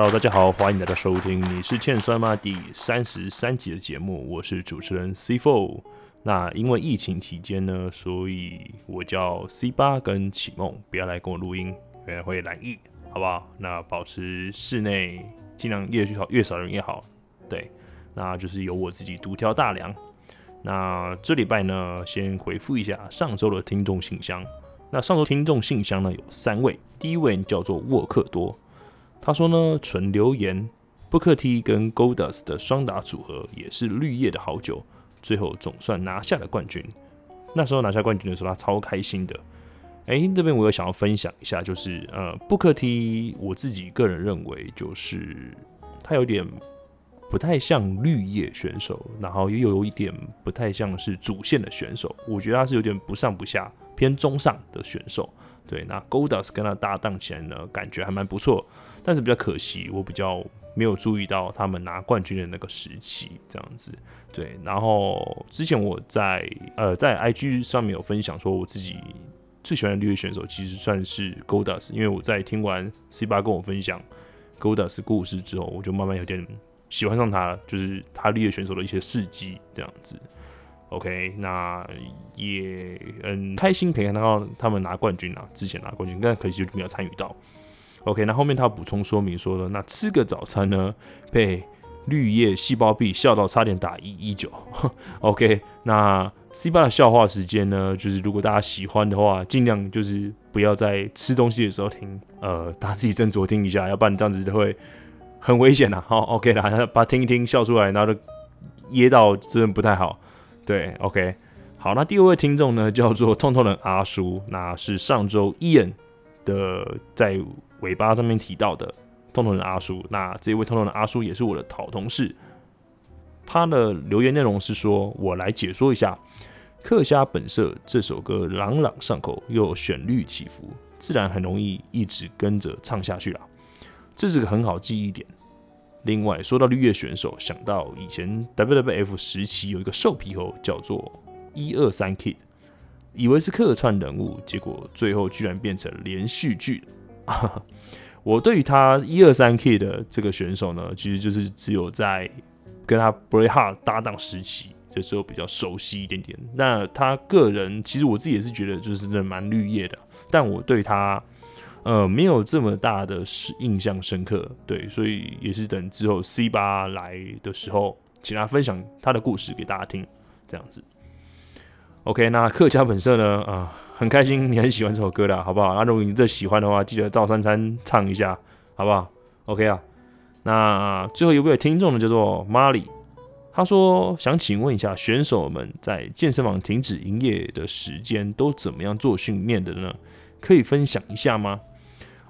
Hello，大家好，欢迎大家收听《你是欠酸吗》第三十三集的节目，我是主持人 C Four。那因为疫情期间呢，所以我叫 C 八跟启梦不要来跟我录音，原来会染疫，好不好？那保持室内尽量越少越少人越好，对，那就是由我自己独挑大梁。那这礼拜呢，先回复一下上周的听众信箱。那上周听众信箱呢有三位，第一位叫做沃克多，他说呢纯留言布克 T 跟 Goldas 的双打组合也是绿叶的好酒，最后总算拿下了冠军。那时候拿下冠军的时候，他超开心的。哎，这边我有想要分享一下，就是呃布克 T，我自己个人认为就是他有点。不太像绿叶选手，然后也有一点不太像是主线的选手，我觉得他是有点不上不下，偏中上的选手。对，那 Goldas 跟他搭档起来呢，感觉还蛮不错，但是比较可惜，我比较没有注意到他们拿冠军的那个时期这样子。对，然后之前我在呃在 IG 上面有分享说，我自己最喜欢的绿叶选手其实算是 Goldas，因为我在听完 C 八跟我分享 Goldas 故事之后，我就慢慢有点。喜欢上他，就是他绿叶选手的一些事迹这样子。OK，那也很开心可以看到他们拿冠军啊，之前拿冠军，但可惜就没有参与到。OK，那后面他补充说明说了，那吃个早餐呢，被绿叶细胞壁笑到差点打一一九。OK，那 C 八的笑话时间呢，就是如果大家喜欢的话，尽量就是不要在吃东西的时候听，呃，大家自己斟酌听一下，要不然你这样子就会。很危险呐，好，OK 啦，把听一听笑出来，然后就噎到，真的不太好。对，OK，好，那第二位听众呢，叫做痛痛的阿叔，那是上周 Ian 的在尾巴上面提到的痛痛的阿叔。那这位痛痛的阿叔也是我的好同事，他的留言内容是说，我来解说一下《客家本色》这首歌，朗朗上口又旋律起伏，自然很容易一直跟着唱下去了。这是个很好记忆点。另外，说到绿叶选手，想到以前 WWF 时期有一个瘦皮猴叫做一二三 Kid，以为是客串人物，结果最后居然变成连续剧。我对于他一二三 K 的这个选手呢，其实就是只有在跟他 Bray Hart 搭档时期的时候比较熟悉一点点。那他个人，其实我自己也是觉得就是真的蛮绿叶的，但我对他。呃，没有这么大的印象深刻，对，所以也是等之后 C 八来的时候，请他分享他的故事给大家听，这样子。OK，那客家本色呢？啊，很开心你很喜欢这首歌的，好不好？那如果你这喜欢的话，记得赵珊珊唱一下，好不好？OK 啊。那最后一位听众呢，叫做 Marley，他说想请问一下，选手们在健身房停止营业的时间都怎么样做训练的呢？可以分享一下吗？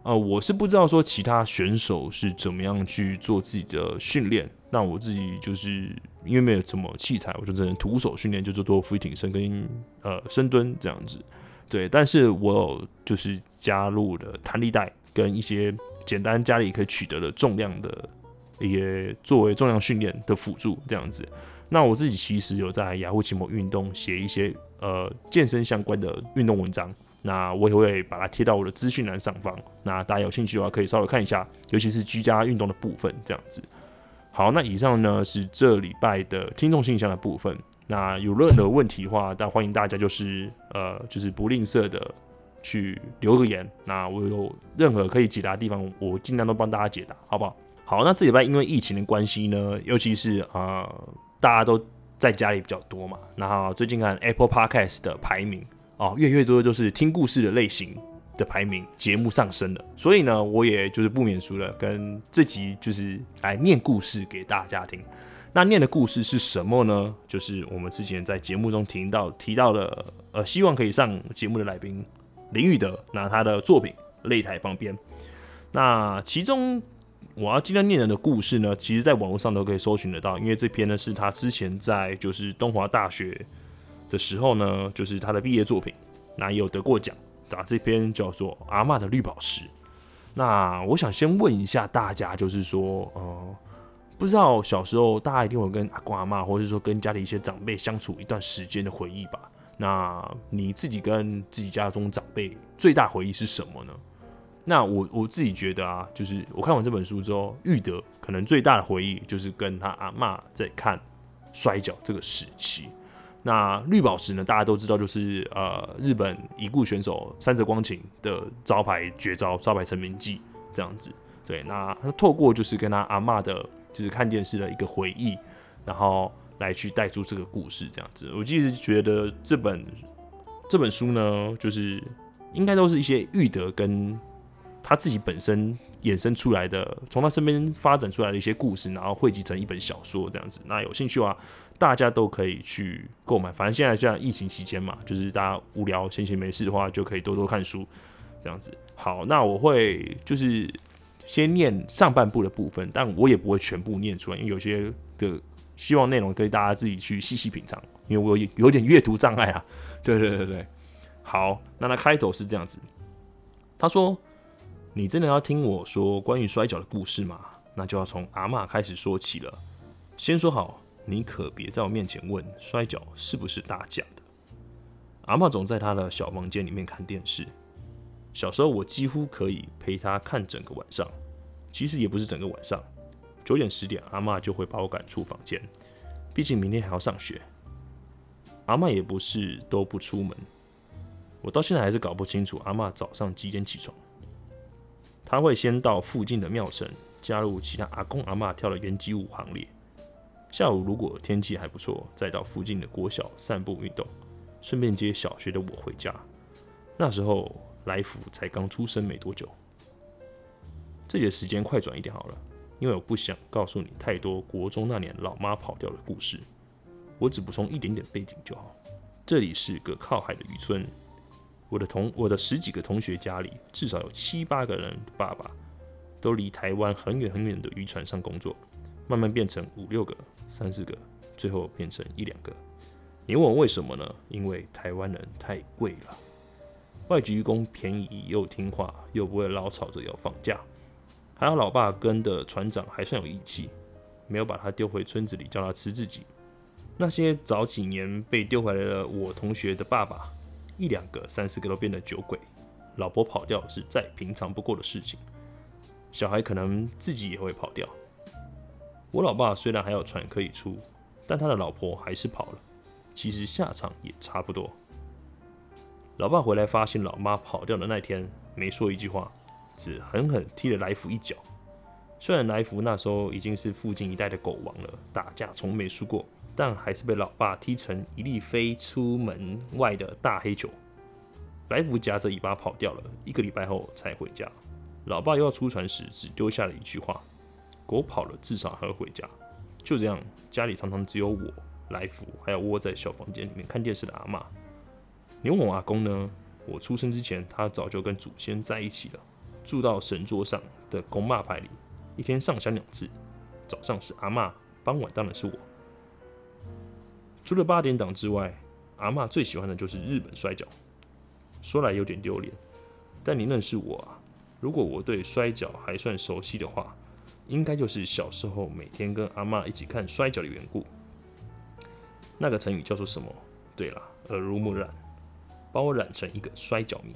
呃，我是不知道说其他选手是怎么样去做自己的训练。那我自己就是因为没有什么器材，我就只能徒手训练，就是做俯卧撑跟呃深蹲这样子。对，但是我有就是加入了弹力带跟一些简单家里可以取得的重量的一些作为重量训练的辅助这样子。那我自己其实有在雅虎奇摩运动写一些呃健身相关的运动文章。那我也会把它贴到我的资讯栏上方，那大家有兴趣的话可以稍微看一下，尤其是居家运动的部分这样子。好，那以上呢是这礼拜的听众信箱的部分。那有任何问题的话，但欢迎大家就是呃就是不吝啬的去留个言。那我有任何可以解答的地方，我尽量都帮大家解答，好不好？好，那这礼拜因为疫情的关系呢，尤其是啊大家都在家里比较多嘛，然后最近看 Apple Podcast 的排名。哦，越越多就是听故事的类型的排名节目上升了，所以呢，我也就是不免俗了，跟这集就是来念故事给大家听。那念的故事是什么呢？就是我们之前在节目中听到提到的，呃，希望可以上节目的来宾林宇德，那他的作品《擂台旁边》。那其中我要尽量念人的故事呢，其实在网络上都可以搜寻得到，因为这篇呢是他之前在就是东华大学。的时候呢，就是他的毕业作品，那也有得过奖。打这篇叫做《阿妈的绿宝石》。那我想先问一下大家，就是说，呃，不知道小时候大家一定会跟阿公阿妈，或者是说跟家里一些长辈相处一段时间的回忆吧？那你自己跟自己家中长辈最大回忆是什么呢？那我我自己觉得啊，就是我看完这本书之后，玉德可能最大的回忆就是跟他阿嬷在看摔跤这个时期。那绿宝石呢，大家都知道，就是呃日本已故选手三泽光晴的招牌绝招招牌成名技这样子。对，那他透过就是跟他阿嬷的，就是看电视的一个回忆，然后来去带出这个故事这样子。我其实觉得这本这本书呢，就是应该都是一些玉德跟他自己本身衍生出来的，从他身边发展出来的一些故事，然后汇集成一本小说这样子。那有兴趣的话，大家都可以去购买。反正现在像疫情期间嘛，就是大家无聊闲闲没事的话，就可以多多看书这样子。好，那我会就是。先念上半部的部分，但我也不会全部念出来，因为有些的希望内容可以大家自己去细细品尝，因为我有有点阅读障碍啊。对对对对，好，那他开头是这样子，他说：“你真的要听我说关于摔跤的故事吗？那就要从阿妈开始说起了。先说好，你可别在我面前问摔跤是不是打假的。阿妈总在他的小房间里面看电视。”小时候，我几乎可以陪他看整个晚上，其实也不是整个晚上。九点十点，阿妈就会把我赶出房间，毕竟明天还要上学。阿妈也不是都不出门，我到现在还是搞不清楚阿妈早上几点起床。他会先到附近的庙城，加入其他阿公阿妈跳的圆击舞行列。下午如果天气还不错，再到附近的国小散步运动，顺便接小学的我回家。那时候。来福才刚出生没多久，这里的时间快转一点好了，因为我不想告诉你太多国中那年老妈跑掉的故事，我只补充一点点背景就好。这里是个靠海的渔村，我的同我的十几个同学家里至少有七八个人爸爸都离台湾很远很远的渔船上工作，慢慢变成五六个、三四个，最后变成一两个。你问我为什么呢？因为台湾人太贵了。外籍工便宜又听话，又不会老吵着要放假。还好老爸跟的船长还算有义气，没有把他丢回村子里叫他吃自己。那些早几年被丢回来的我同学的爸爸，一两个、三四个都变得酒鬼，老婆跑掉是再平常不过的事情。小孩可能自己也会跑掉。我老爸虽然还有船可以出，但他的老婆还是跑了，其实下场也差不多。老爸回来发现老妈跑掉的那天，没说一句话，只狠狠踢了来福一脚。虽然来福那时候已经是附近一带的狗王了，打架从没输过，但还是被老爸踢成一粒飞出门外的大黑球。来福夹着尾巴跑掉了，一个礼拜后才回家。老爸又要出船时，只丢下了一句话：“狗跑了，至少还会回家。”就这样，家里常常只有我、来福，还有窝在小房间里面看电视的阿妈。你问我阿公呢？我出生之前，他早就跟祖先在一起了，住到神桌上的公骂牌里，一天上香两次，早上是阿妈，傍晚当然是我。除了八点档之外，阿妈最喜欢的就是日本摔跤。说来有点丢脸，但你认识我啊？如果我对摔跤还算熟悉的话，应该就是小时候每天跟阿妈一起看摔跤的缘故。那个成语叫做什么？对了，耳濡目染。把我染成一个摔跤迷，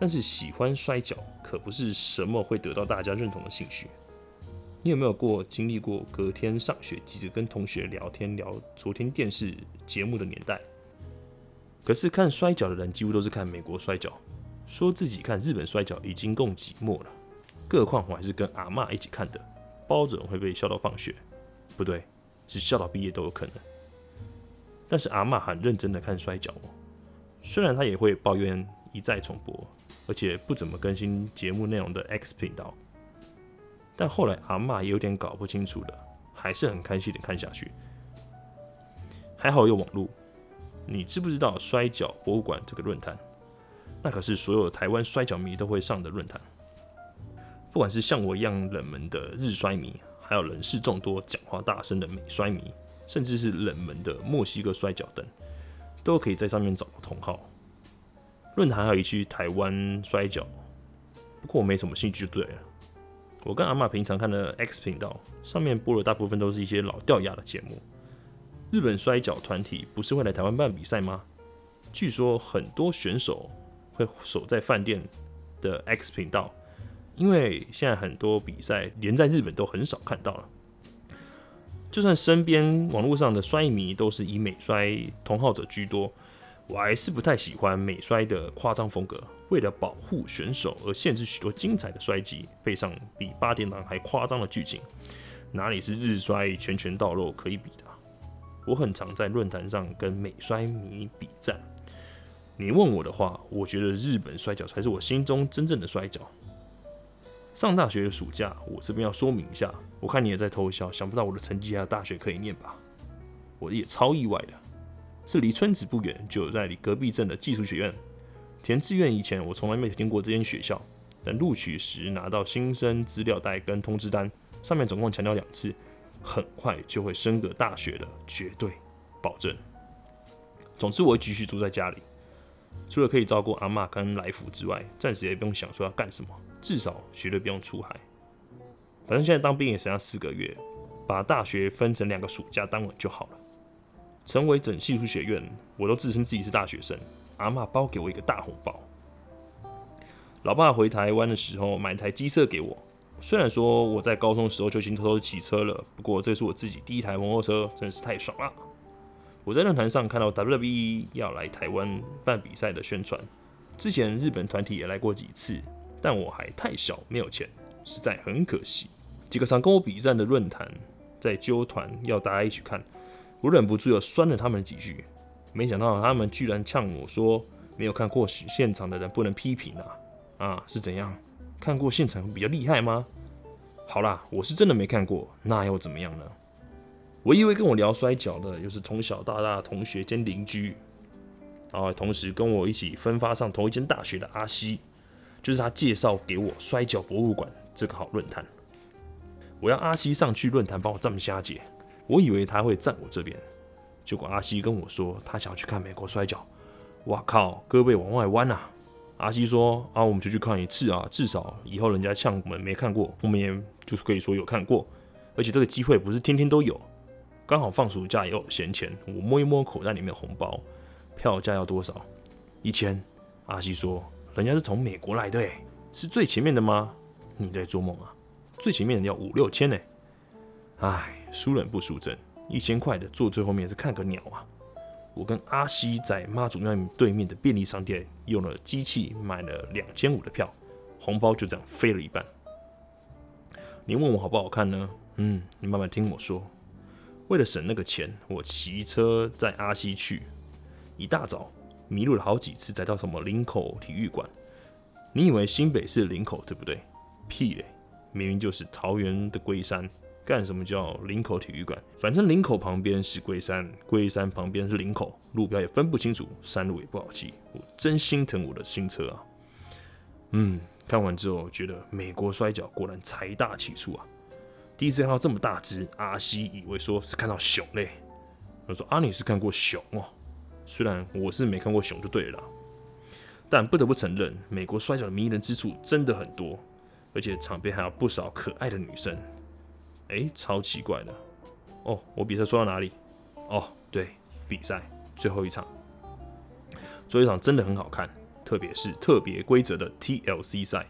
但是喜欢摔跤可不是什么会得到大家认同的兴趣。你有没有过经历过隔天上学急着跟同学聊天聊昨天电视节目的年代？可是看摔跤的人几乎都是看美国摔跤，说自己看日本摔跤已经够寂寞了，更何况我还是跟阿妈一起看的，包准会被笑到放学，不对，是笑到毕业都有可能。但是阿妈很认真的看摔跤哦。虽然他也会抱怨一再重播，而且不怎么更新节目内容的 X 频道，但后来阿妈也有点搞不清楚了，还是很开心的看下去。还好有网络，你知不知道摔跤博物馆这个论坛？那可是所有台湾摔跤迷都会上的论坛。不管是像我一样冷门的日摔迷，还有人事众多、讲话大声的美摔迷，甚至是冷门的墨西哥摔角等。都可以在上面找到同号。论坛还有一区台湾摔角，不过我没什么兴趣就对了。我跟阿妈平常看的 X 频道上面播的大部分都是一些老掉牙的节目。日本摔角团体不是会来台湾办比赛吗？据说很多选手会守在饭店的 X 频道，因为现在很多比赛连在日本都很少看到了。就算身边网络上的摔迷都是以美摔同好者居多，我还是不太喜欢美摔的夸张风格。为了保护选手而限制许多精彩的摔技，配上比八点档还夸张的剧情，哪里是日摔拳拳到肉可以比的？我很常在论坛上跟美摔迷比战。你问我的话，我觉得日本摔跤才是我心中真正的摔跤。上大学的暑假，我这边要说明一下，我看你也在偷笑，想不到我的成绩还有大学可以念吧？我也超意外的，是离村子不远，就有在你隔壁镇的技术学院。填志愿以前，我从来没有听过这间学校，等录取时拿到新生资料袋跟通知单，上面总共强调两次，很快就会升格大学的，绝对保证。总之，我会继续住在家里，除了可以照顾阿妈跟来福之外，暂时也不用想说要干什么。至少绝对不用出海。反正现在当兵也剩下四个月，把大学分成两个暑假当完就好了。成为整系术学院，我都自称自己是大学生。阿妈包给我一个大红包。老爸回台湾的时候买台机车给我。虽然说我在高中时候就已经偷偷骑车了，不过这是我自己第一台摩托车，真是太爽了。我在论坛上看到 WWE 要来台湾办比赛的宣传，之前日本团体也来过几次。但我还太小，没有钱，实在很可惜。几个常跟我比战的论坛在揪团要大家一起看，我忍不住又酸了他们几句。没想到他们居然呛我说：“没有看过现场的人不能批评啊！”啊，是怎样？看过现场比较厉害吗？好啦，我是真的没看过，那又怎么样呢？我以为跟我聊摔跤的又是从小到大的同学兼邻居，然后同时跟我一起分发上同一间大学的阿西。就是他介绍给我摔跤博物馆这个好论坛，我要阿西上去论坛帮我站瞎姐，我以为他会站我这边，结果阿西跟我说他想要去看美国摔跤，哇靠，胳膊往外弯啊！阿西说啊，我们就去看一次啊，至少以后人家呛我们没看过，我们也就是可以说有看过，而且这个机会不是天天都有，刚好放暑假也有闲钱，我摸一摸口袋里面的红包，票价要多少？一千。阿西说。人家是从美国来的，是最前面的吗？你在做梦啊？最前面的要五六千呢。唉，输人不输阵，一千块的坐最后面是看个鸟啊！我跟阿西在妈祖庙对面的便利商店用了机器买了两千五的票，红包就这样飞了一半。你问我好不好看呢？嗯，你慢慢听我说。为了省那个钱，我骑车载阿西去，一大早。迷路了好几次，才到什么林口体育馆。你以为新北是林口对不对？屁嘞，明明就是桃园的龟山。干什么叫林口体育馆？反正林口旁边是龟山，龟山旁边是林口，路标也分不清楚，山路也不好骑。我真心疼我的新车啊！嗯，看完之后觉得美国摔跤果然财大气粗啊！第一次看到这么大只，阿西以为说是看到熊嘞。我说阿你是看过熊哦。虽然我是没看过熊就对了，但不得不承认，美国摔跤的迷人之处真的很多，而且场边还有不少可爱的女生。哎，超奇怪的哦！我比赛说到哪里？哦，对，比赛最后一场，最后一场真的很好看，特别是特别规则的 TLC 赛，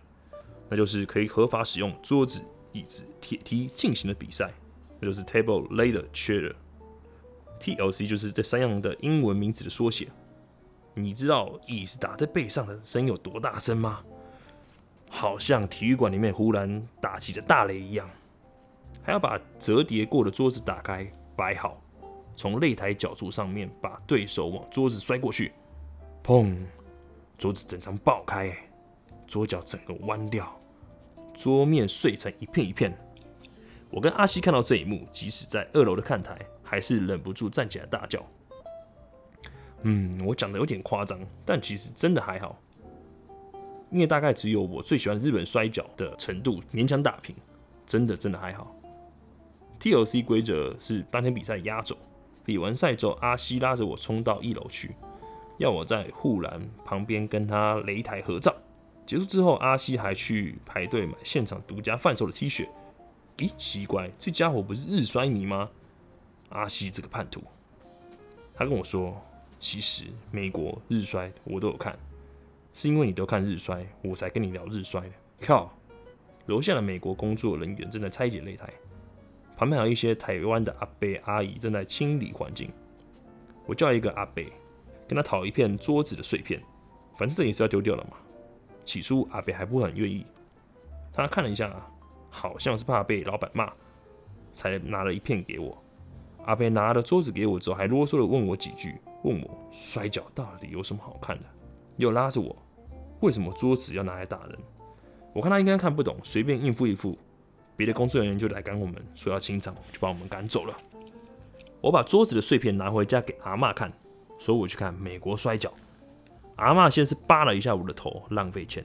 那就是可以合法使用桌子、椅子、铁梯进行的比赛，那就是 Table Ladder Chair。TLC 就是这三样的英文名字的缩写。你知道椅子打在背上的声音有多大声吗？好像体育馆里面忽然打起了大雷一样。还要把折叠过的桌子打开摆好，从擂台角柱上面把对手往桌子摔过去，砰！桌子整张爆开，桌角整个弯掉，桌面碎成一片一片。我跟阿西看到这一幕，即使在二楼的看台。还是忍不住站起来大叫。嗯，我讲的有点夸张，但其实真的还好，因为大概只有我最喜欢日本摔跤的程度勉强打平，真的真的还好。TLC 规则是当天比赛压轴，比完赛之后，阿西拉着我冲到一楼去，要我在护栏旁边跟他擂台合照。结束之后，阿西还去排队买现场独家贩售的 T 恤。咦，奇怪，这家伙不是日摔迷吗？阿西这个叛徒，他跟我说，其实美国日衰我都有看，是因为你都看日衰，我才跟你聊日衰的。靠！楼下的美国工作人员正在拆解擂台，旁边还有一些台湾的阿伯阿姨正在清理环境。我叫一个阿伯，跟他讨一片桌子的碎片，反正这也是要丢掉了嘛。起初阿伯还不很愿意，他看了一下，好像是怕被老板骂，才拿了一片给我。阿伯拿了桌子给我之后，还啰嗦的问我几句，问我摔跤到底有什么好看的，又拉着我，为什么桌子要拿来打人？我看他应该看不懂，随便应付一付，别的工作人员就来赶我们，说要清场，就把我们赶走了。我把桌子的碎片拿回家给阿妈看，说我去看美国摔跤。阿妈先是扒了一下我的头，浪费钱，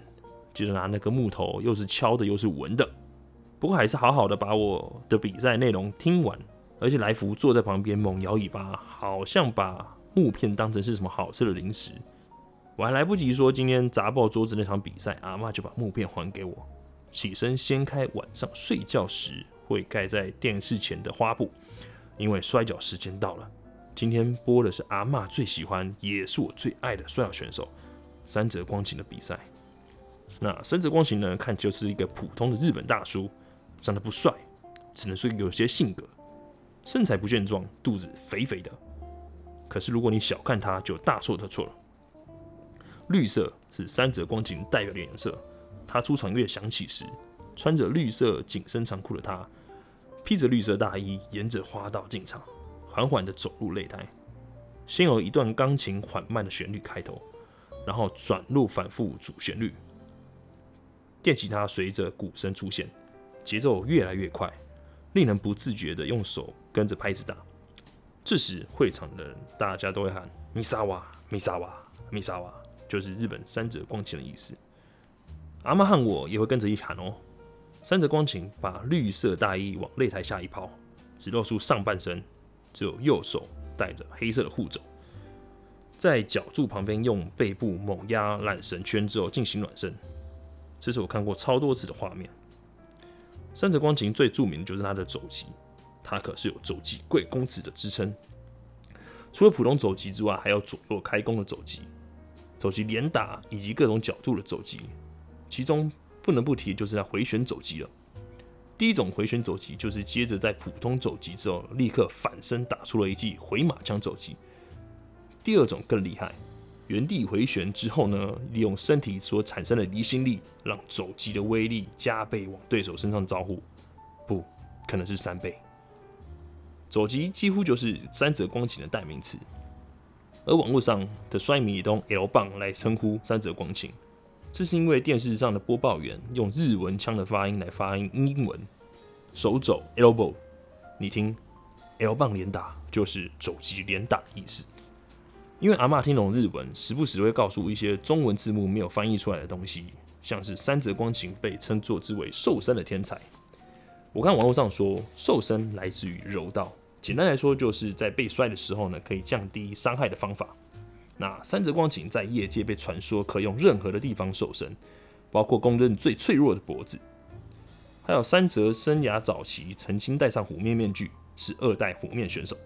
接着拿那个木头，又是敲的又是纹的，不过还是好好的把我的比赛内容听完，而且来福坐在旁边猛摇尾巴，好像把木片当成是什么好吃的零食。我还来不及说今天砸爆桌子那场比赛，阿妈就把木片还给我，起身掀开晚上睡觉时会盖在电视前的花布，因为摔跤时间到了。今天播的是阿妈最喜欢，也是我最爱的摔跤选手三泽光晴的比赛。那三泽光晴呢，看就是一个普通的日本大叔，长得不帅，只能说有些性格，身材不健壮，肚子肥肥的。可是如果你小看他，就大错特错了。绿色是三泽光景代表的颜色。他出场乐响起时，穿着绿色紧身长裤的他，披着绿色大衣，沿着花道进场，缓缓地走入擂台。先有一段钢琴缓慢的旋律开头，然后转入反复主旋律。电吉他随着鼓声出现，节奏越来越快，令人不自觉地用手跟着拍子打。这时，会场的人大家都会喊“米萨瓦，米萨瓦，米萨瓦”。就是日本三者光晴的意思。阿妈和我也会跟着一喊哦。三者光晴把绿色大衣往擂台下一抛，只露出上半身，只有右手戴着黑色的护肘，在脚柱旁边用背部猛压缆绳圈之后进行暖身。这是我看过超多次的画面。三者光晴最著名的就是他的肘击，他可是有肘击贵公子的支撑。除了普通肘击之外，还有左右开弓的肘击。肘击连打以及各种角度的肘击，其中不能不提就是在回旋肘击了。第一种回旋肘击就是接着在普通肘击之后立刻反身打出了一记回马枪肘击。第二种更厉害，原地回旋之后呢，利用身体所产生的离心力，让肘击的威力加倍往对手身上招呼，不可能是三倍。肘击几乎就是三泽光景的代名词。而网络上的摔迷都用 L 棒来称呼三泽光晴，这是因为电视上的播报员用日文腔的发音来发音英文，手肘 elbow，你听 L 棒连打就是肘击连打的意思。因为阿妈听懂日文，时不时会告诉一些中文字幕没有翻译出来的东西，像是三泽光晴被称作之为瘦身的天才。我看网络上说瘦身来自于柔道。简单来说，就是在被摔的时候呢，可以降低伤害的方法。那三泽光景在业界被传说可用任何的地方瘦身，包括公认最脆弱的脖子。还有三泽生涯早期曾经戴上虎面面具，是二代虎面选手。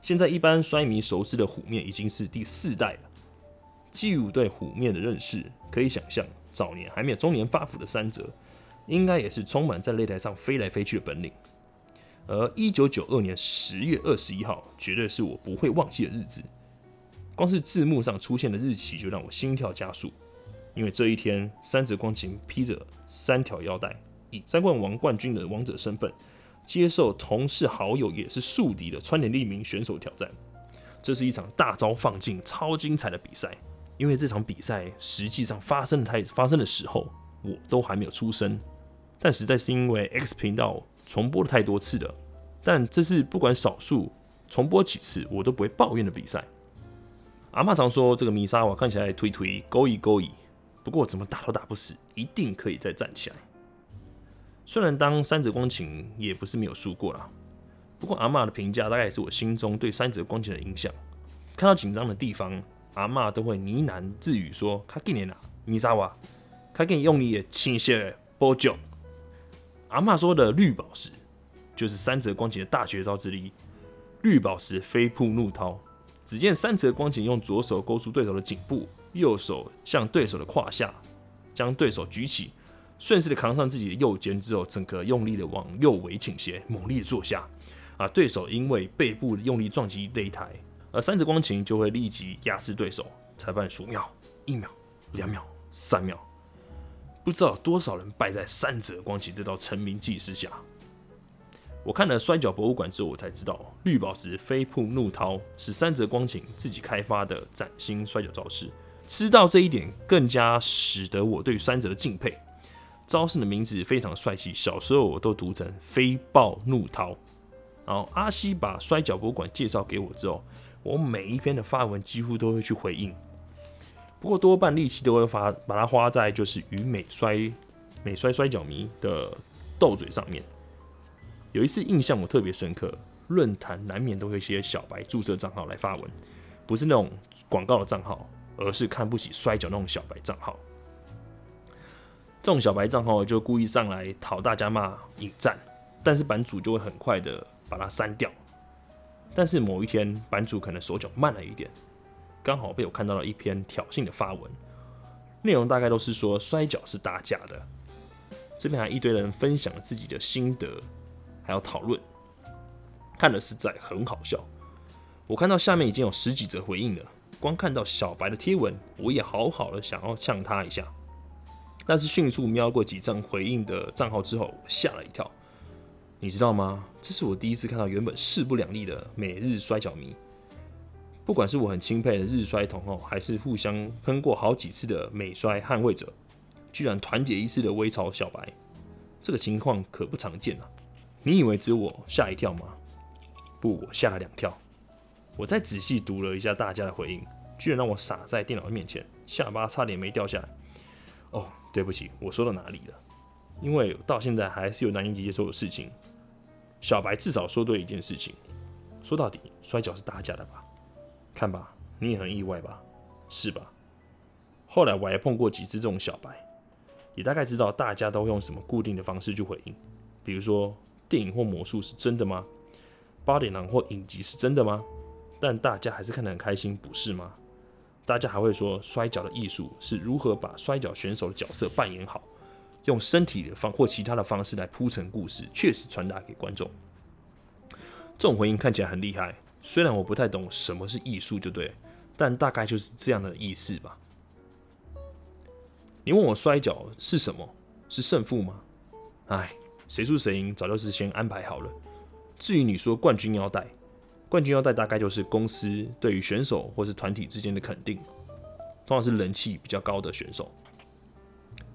现在一般摔迷熟知的虎面已经是第四代了。基于对虎面的认识，可以想象早年还没有中年发福的三泽，应该也是充满在擂台上飞来飞去的本领。而一九九二年十月二十一号，绝对是我不会忘记的日子。光是字幕上出现的日期就让我心跳加速，因为这一天，三泽光晴披着三条腰带，以三冠王冠军的王者身份，接受同事好友也是宿敌的川田利明选手挑战。这是一场大招放尽、超精彩的比赛。因为这场比赛实际上发生的太发生的时候，我都还没有出生，但实在是因为 X 频道。重播了太多次了，但这是不管少数重播几次我都不会抱怨的比赛。阿妈常说这个米沙瓦看起来推推勾一勾一，不过怎么打都打不死，一定可以再站起来。虽然当三泽光晴也不是没有输过啦，不过阿妈的评价大概也是我心中对三泽光晴的影响。看到紧张的地方，阿妈都会呢喃自语说：“卡给你拿米沙瓦，卡给你用力的倾泻波酒。”阿妈说的绿宝石，就是三泽光景的大绝招之一。绿宝石飞瀑怒涛，只见三泽光景用左手勾住对手的颈部，右手向对手的胯下，将对手举起，顺势的扛上自己的右肩之后，整个用力的往右围倾斜，猛烈坐下。啊，对手因为背部用力撞击擂台，而三泽光晴就会立即压制对手。裁判数秒，一秒、两秒、三秒，不知道多少人败在三泽光晴这道成名计事下。我看了摔角博物馆之后，我才知道绿宝石飞瀑怒涛是三泽光景自己开发的崭新摔角招式。知道这一点，更加使得我对三泽的敬佩。招式的名字非常帅气，小时候我都读成飞豹怒涛。然后阿西把摔角博物馆介绍给我之后，我每一篇的发文几乎都会去回应。不过多半力气都会发把它花在就是与美摔美摔摔跤迷的斗嘴上面。有一次印象我特别深刻，论坛难免都会一些小白注册账号来发文，不是那种广告的账号，而是看不起摔跤那种小白账号。这种小白账号就故意上来讨大家骂引战，但是版主就会很快的把它删掉。但是某一天版主可能手脚慢了一点，刚好被我看到了一篇挑衅的发文，内容大概都是说摔跤是打假的，这边还一堆人分享了自己的心得。还要讨论，看了实在很好笑。我看到下面已经有十几则回应了，光看到小白的贴文，我也好好的想要呛他一下。但是迅速瞄过几张回应的账号之后，吓了一跳。你知道吗？这是我第一次看到原本势不两立的美日摔跤迷，不管是我很钦佩的日衰同后，还是互相喷过好几次的美衰捍卫者，居然团结一致的微嘲小白，这个情况可不常见啊。你以为只有我吓一跳吗？不，我吓了两跳。我再仔细读了一下大家的回应，居然让我傻在电脑面前，下巴差点没掉下来。哦，对不起，我说到哪里了？因为到现在还是有难以接受的事情。小白至少说对一件事情，说到底，摔跤是打假的吧？看吧，你也很意外吧？是吧？后来我还碰过几次这种小白，也大概知道大家都用什么固定的方式去回应，比如说。电影或魔术是真的吗？八点档或影集是真的吗？但大家还是看得很开心，不是吗？大家还会说摔跤的艺术是如何把摔跤选手的角色扮演好，用身体的方或其他的方式来铺成故事，确实传达给观众。这种回应看起来很厉害，虽然我不太懂什么是艺术，就对，但大概就是这样的意思吧。你问我摔跤是什么？是胜负吗？哎。谁输谁赢早就是先安排好了。至于你说冠军腰带，冠军腰带大概就是公司对于选手或是团体之间的肯定，通常是人气比较高的选手。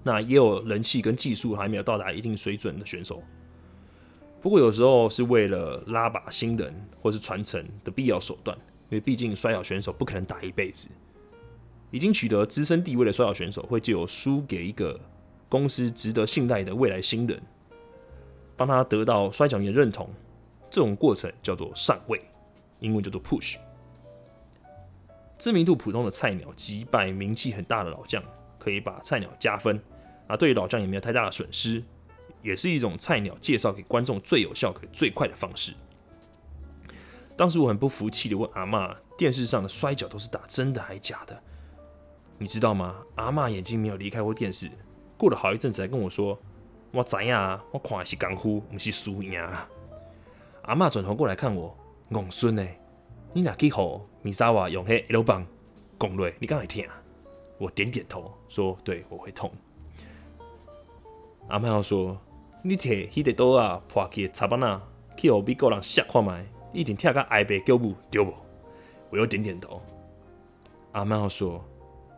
那也有人气跟技术还没有到达一定水准的选手。不过有时候是为了拉拔新人或是传承的必要手段，因为毕竟摔跤选手不可能打一辈子。已经取得资深地位的摔跤选手会借由输给一个公司值得信赖的未来新人。帮他得到摔跤迷的认同，这种过程叫做上位，英文叫做 push。知名度普通的菜鸟击败名气很大的老将，可以把菜鸟加分，啊，对于老将也没有太大的损失，也是一种菜鸟介绍给观众最有效、可最快的方式。当时我很不服气的问阿妈：“电视上的摔跤都是打真的还假的？”你知道吗？阿妈眼睛没有离开过电视，过了好一阵子才跟我说。我知影，我看的是功夫，不是输赢啦。阿妈转头过来看我，戆孙呢？你哪去和米沙瓦用迄 L 棒攻落？你敢会听啊？我点点头，说：“对，我会痛。”阿妈又说：“你摕迄个刀啊，破去插板啊，去互美国人吓看卖，一定听个挨白叫母对不？”我又点点头。阿妈又说：“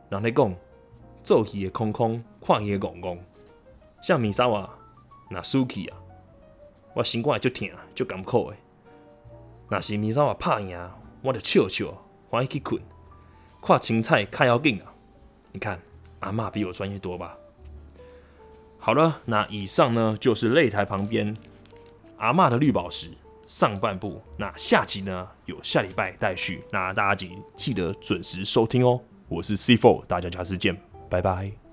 人咧讲，做戏的空空，看戏的戆戆。”像米沙瓦那输去啊，我心肝会足疼，足艰苦的。若是米沙瓦拍赢，我就笑笑，欢喜去困。看青菜看要紧啊！你看阿妈比我专业多吧？好了，那以上呢就是擂台旁边阿妈的绿宝石上半部。那下集呢有下礼拜待续，那大家记记得准时收听哦。我是 C Four，大家下次见，拜拜。